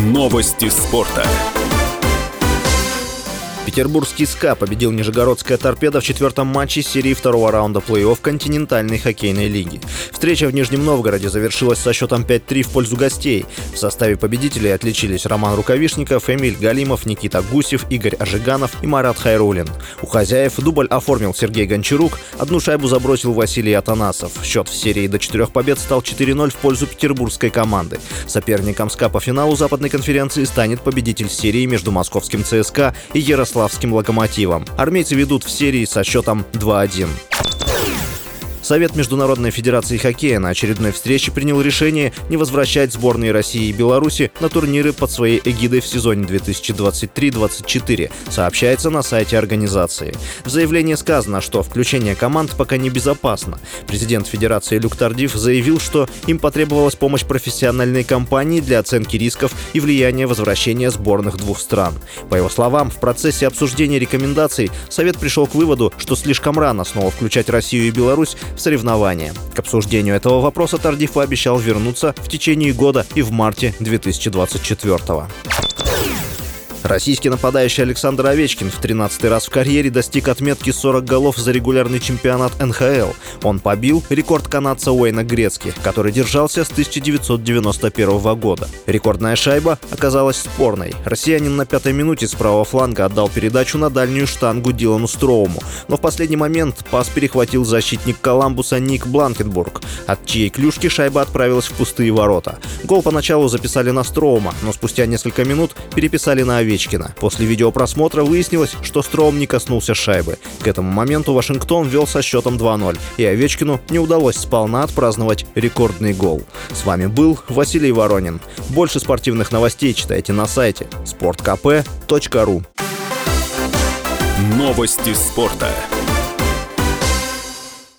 Новости спорта. Петербургский СКА победил Нижегородская торпеда в четвертом матче серии второго раунда плей-офф континентальной хоккейной лиги. Встреча в Нижнем Новгороде завершилась со счетом 5-3 в пользу гостей. В составе победителей отличились Роман Рукавишников, Эмиль Галимов, Никита Гусев, Игорь Ажиганов и Марат Хайрулин. У хозяев дубль оформил Сергей Гончарук, одну шайбу забросил Василий Атанасов. Счет в серии до четырех побед стал 4-0 в пользу петербургской команды. Соперником СКА по финалу западной конференции станет победитель серии между московским ЦСКА и Ярославским Ярославским локомотивом. Армейцы ведут в серии со счетом 2-1. Совет Международной Федерации Хоккея на очередной встрече принял решение не возвращать сборные России и Беларуси на турниры под своей эгидой в сезоне 2023-2024, сообщается на сайте организации. В заявлении сказано, что включение команд пока не безопасно. Президент Федерации Люк Тардив заявил, что им потребовалась помощь профессиональной компании для оценки рисков и влияния возвращения сборных двух стран. По его словам, в процессе обсуждения рекомендаций Совет пришел к выводу, что слишком рано снова включать Россию и Беларусь соревнования. К обсуждению этого вопроса Тардиф пообещал вернуться в течение года и в марте 2024 года. Российский нападающий Александр Овечкин в 13-й раз в карьере достиг отметки 40 голов за регулярный чемпионат НХЛ. Он побил рекорд канадца Уэйна Грецки, который держался с 1991 года. Рекордная шайба оказалась спорной. Россиянин на пятой минуте с правого фланга отдал передачу на дальнюю штангу Дилану Строуму, но в последний момент пас перехватил защитник Коламбуса Ник Бланкенбург, от чьей клюшки шайба отправилась в пустые ворота. Гол поначалу записали на Строума, но спустя несколько минут переписали на Овечкина Овечкина. После видеопросмотра выяснилось, что Строум не коснулся шайбы. К этому моменту Вашингтон вел со счетом 2-0, и Овечкину не удалось сполна отпраздновать рекордный гол. С вами был Василий Воронин. Больше спортивных новостей читайте на сайте sportkp.ru Новости спорта.